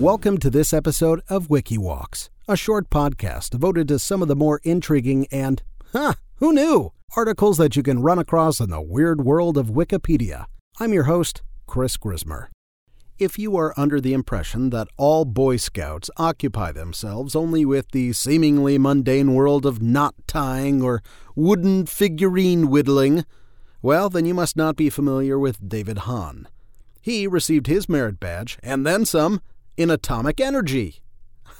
Welcome to this episode of WikiWalks, a short podcast devoted to some of the more intriguing and, huh, who knew, articles that you can run across in the weird world of Wikipedia. I'm your host, Chris Grismer. If you are under the impression that all Boy Scouts occupy themselves only with the seemingly mundane world of knot tying or wooden figurine whittling, well, then you must not be familiar with David Hahn. He received his merit badge, and then some, in atomic energy.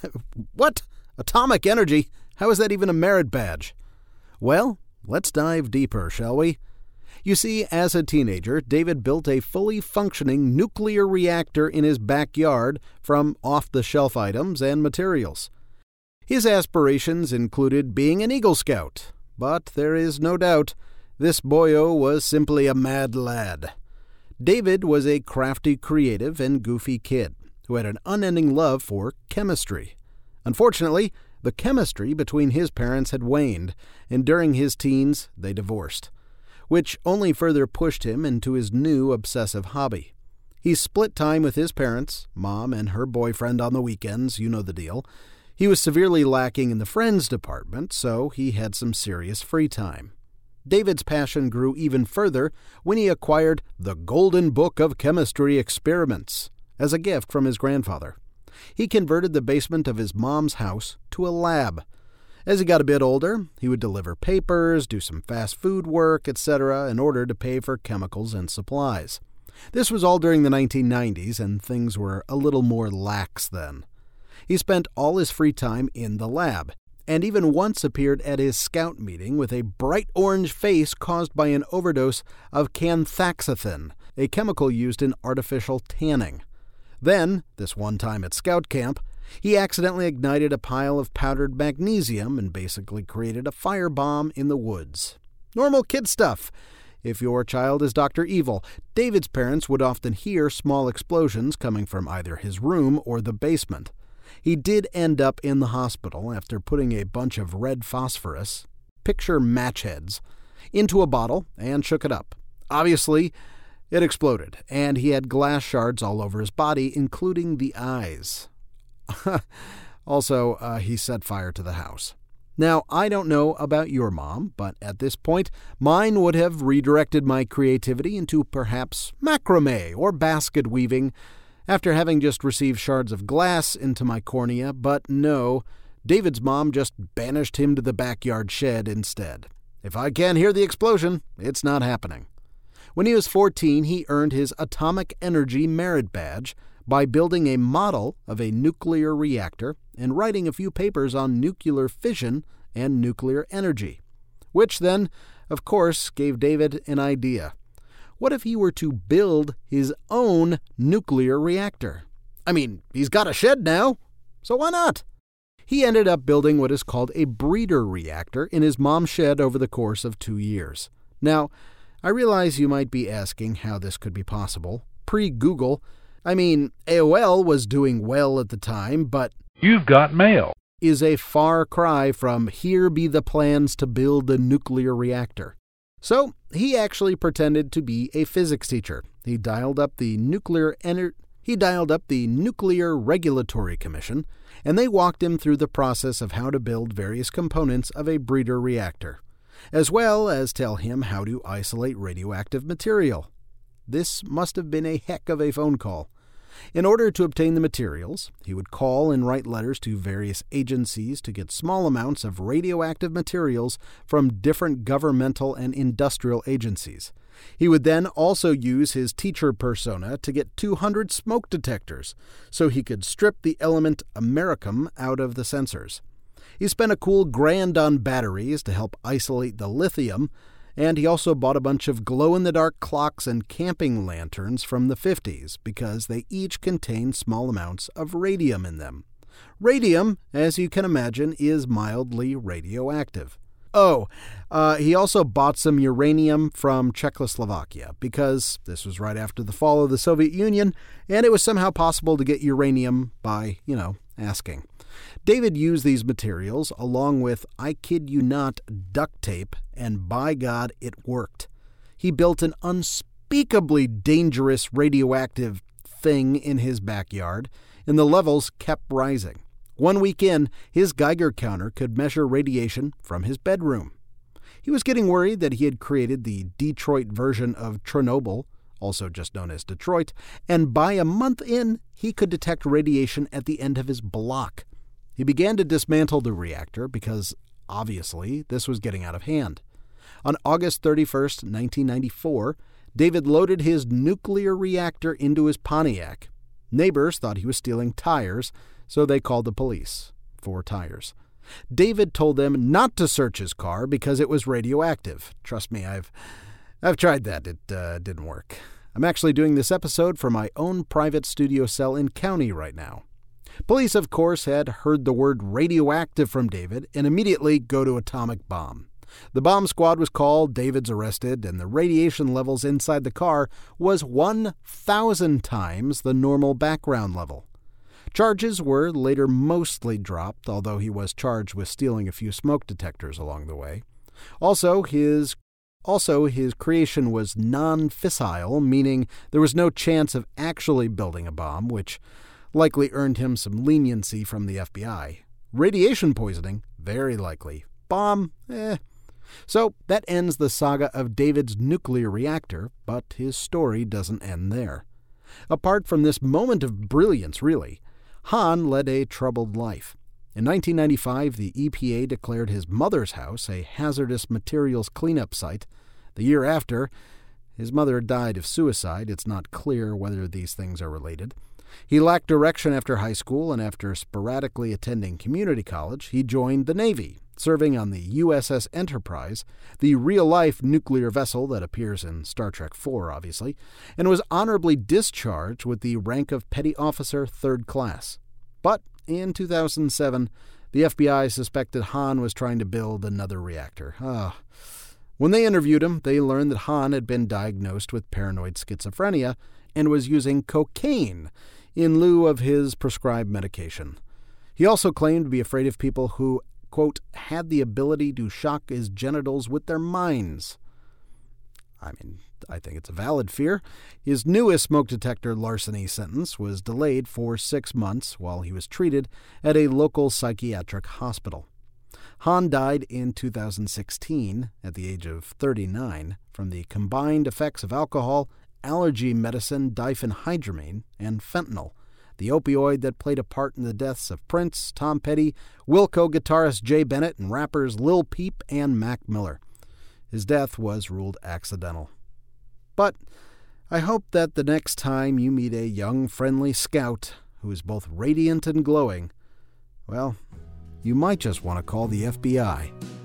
what? Atomic energy? How is that even a merit badge? Well, let's dive deeper, shall we? You see, as a teenager, David built a fully functioning nuclear reactor in his backyard from off the shelf items and materials. His aspirations included being an Eagle Scout, but there is no doubt this boyo was simply a mad lad. David was a crafty, creative, and goofy kid who had an unending love for chemistry. Unfortunately, the chemistry between his parents had waned, and during his teens they divorced, which only further pushed him into his new obsessive hobby. He split time with his parents, mom and her boyfriend on the weekends, you know the deal. He was severely lacking in the friends department, so he had some serious free time. David's passion grew even further when he acquired the Golden Book of Chemistry Experiments as a gift from his grandfather. He converted the basement of his mom's house to a lab. As he got a bit older, he would deliver papers, do some fast food work, etc., in order to pay for chemicals and supplies. This was all during the 1990s, and things were a little more lax then. He spent all his free time in the lab, and even once appeared at his scout meeting with a bright orange face caused by an overdose of canthaxanthin, a chemical used in artificial tanning. Then, this one time at scout camp, he accidentally ignited a pile of powdered magnesium and basically created a firebomb in the woods. Normal kid stuff. If your child is Dr. Evil, David's parents would often hear small explosions coming from either his room or the basement. He did end up in the hospital after putting a bunch of red phosphorus, picture match heads, into a bottle and shook it up. Obviously, it exploded, and he had glass shards all over his body, including the eyes. also, uh, he set fire to the house. Now, I don't know about your mom, but at this point, mine would have redirected my creativity into perhaps macrame or basket weaving after having just received shards of glass into my cornea, but no, David's mom just banished him to the backyard shed instead. If I can't hear the explosion, it's not happening. When he was 14, he earned his Atomic Energy Merit Badge by building a model of a nuclear reactor and writing a few papers on nuclear fission and nuclear energy. Which then, of course, gave David an idea. What if he were to build his own nuclear reactor? I mean, he's got a shed now, so why not? He ended up building what is called a breeder reactor in his mom's shed over the course of two years. Now, I realize you might be asking how this could be possible. Pre Google, I mean, AOL was doing well at the time, but. You've got mail. Is a far cry from here be the plans to build a nuclear reactor. So, he actually pretended to be a physics teacher. He dialed up the nuclear ener- he dialed up the Nuclear Regulatory Commission, and they walked him through the process of how to build various components of a breeder reactor as well as tell him how to isolate radioactive material. This must have been a heck of a phone call. In order to obtain the materials, he would call and write letters to various agencies to get small amounts of radioactive materials from different governmental and industrial agencies. He would then also use his teacher persona to get 200 smoke detectors so he could strip the element americium out of the sensors. He spent a cool grand on batteries to help isolate the lithium, and he also bought a bunch of glow in the dark clocks and camping lanterns from the 50s because they each contain small amounts of radium in them. Radium, as you can imagine, is mildly radioactive. Oh, uh, he also bought some uranium from Czechoslovakia because this was right after the fall of the Soviet Union, and it was somehow possible to get uranium by, you know, asking. David used these materials along with, I kid you not, duct tape, and by God, it worked. He built an unspeakably dangerous radioactive thing in his backyard, and the levels kept rising. One week in, his Geiger counter could measure radiation from his bedroom. He was getting worried that he had created the Detroit version of Chernobyl, also just known as Detroit, and by a month in, he could detect radiation at the end of his block. He began to dismantle the reactor because, obviously, this was getting out of hand. On August 31, 1994, David loaded his nuclear reactor into his Pontiac. Neighbors thought he was stealing tires, so they called the police for tires. David told them not to search his car because it was radioactive. Trust me, I've I've tried that. It uh, didn't work. I'm actually doing this episode from my own private studio cell in county right now. Police, of course, had heard the word radioactive from David and immediately go to atomic bomb. The bomb squad was called, David's arrested, and the radiation levels inside the car was 1,000 times the normal background level. Charges were later mostly dropped, although he was charged with stealing a few smoke detectors along the way. Also, his also, his creation was non fissile, meaning there was no chance of actually building a bomb, which likely earned him some leniency from the FBI. Radiation poisoning, very likely. Bomb, eh. So that ends the saga of David's nuclear reactor, but his story doesn't end there. Apart from this moment of brilliance, really, Hahn led a troubled life. In 1995, the EPA declared his mother's house a hazardous materials cleanup site. The year after, his mother died of suicide. It's not clear whether these things are related. He lacked direction after high school, and after sporadically attending community college, he joined the Navy, serving on the USS Enterprise, the real life nuclear vessel that appears in Star Trek IV, obviously, and was honorably discharged with the rank of Petty Officer Third Class. But in 2007, the FBI suspected Hahn was trying to build another reactor. Ah. When they interviewed him, they learned that Hahn had been diagnosed with paranoid schizophrenia and was using cocaine in lieu of his prescribed medication. He also claimed to be afraid of people who, quote, had the ability to shock his genitals with their minds. I mean, I think it's a valid fear. His newest smoke detector larceny sentence was delayed for six months while he was treated at a local psychiatric hospital. Hahn died in 2016 at the age of 39 from the combined effects of alcohol, allergy medicine diphenhydramine, and fentanyl, the opioid that played a part in the deaths of Prince, Tom Petty, Wilco guitarist Jay Bennett, and rappers Lil Peep and Mac Miller. His death was ruled accidental. But I hope that the next time you meet a young, friendly scout who is both radiant and glowing, well, you might just want to call the FBI.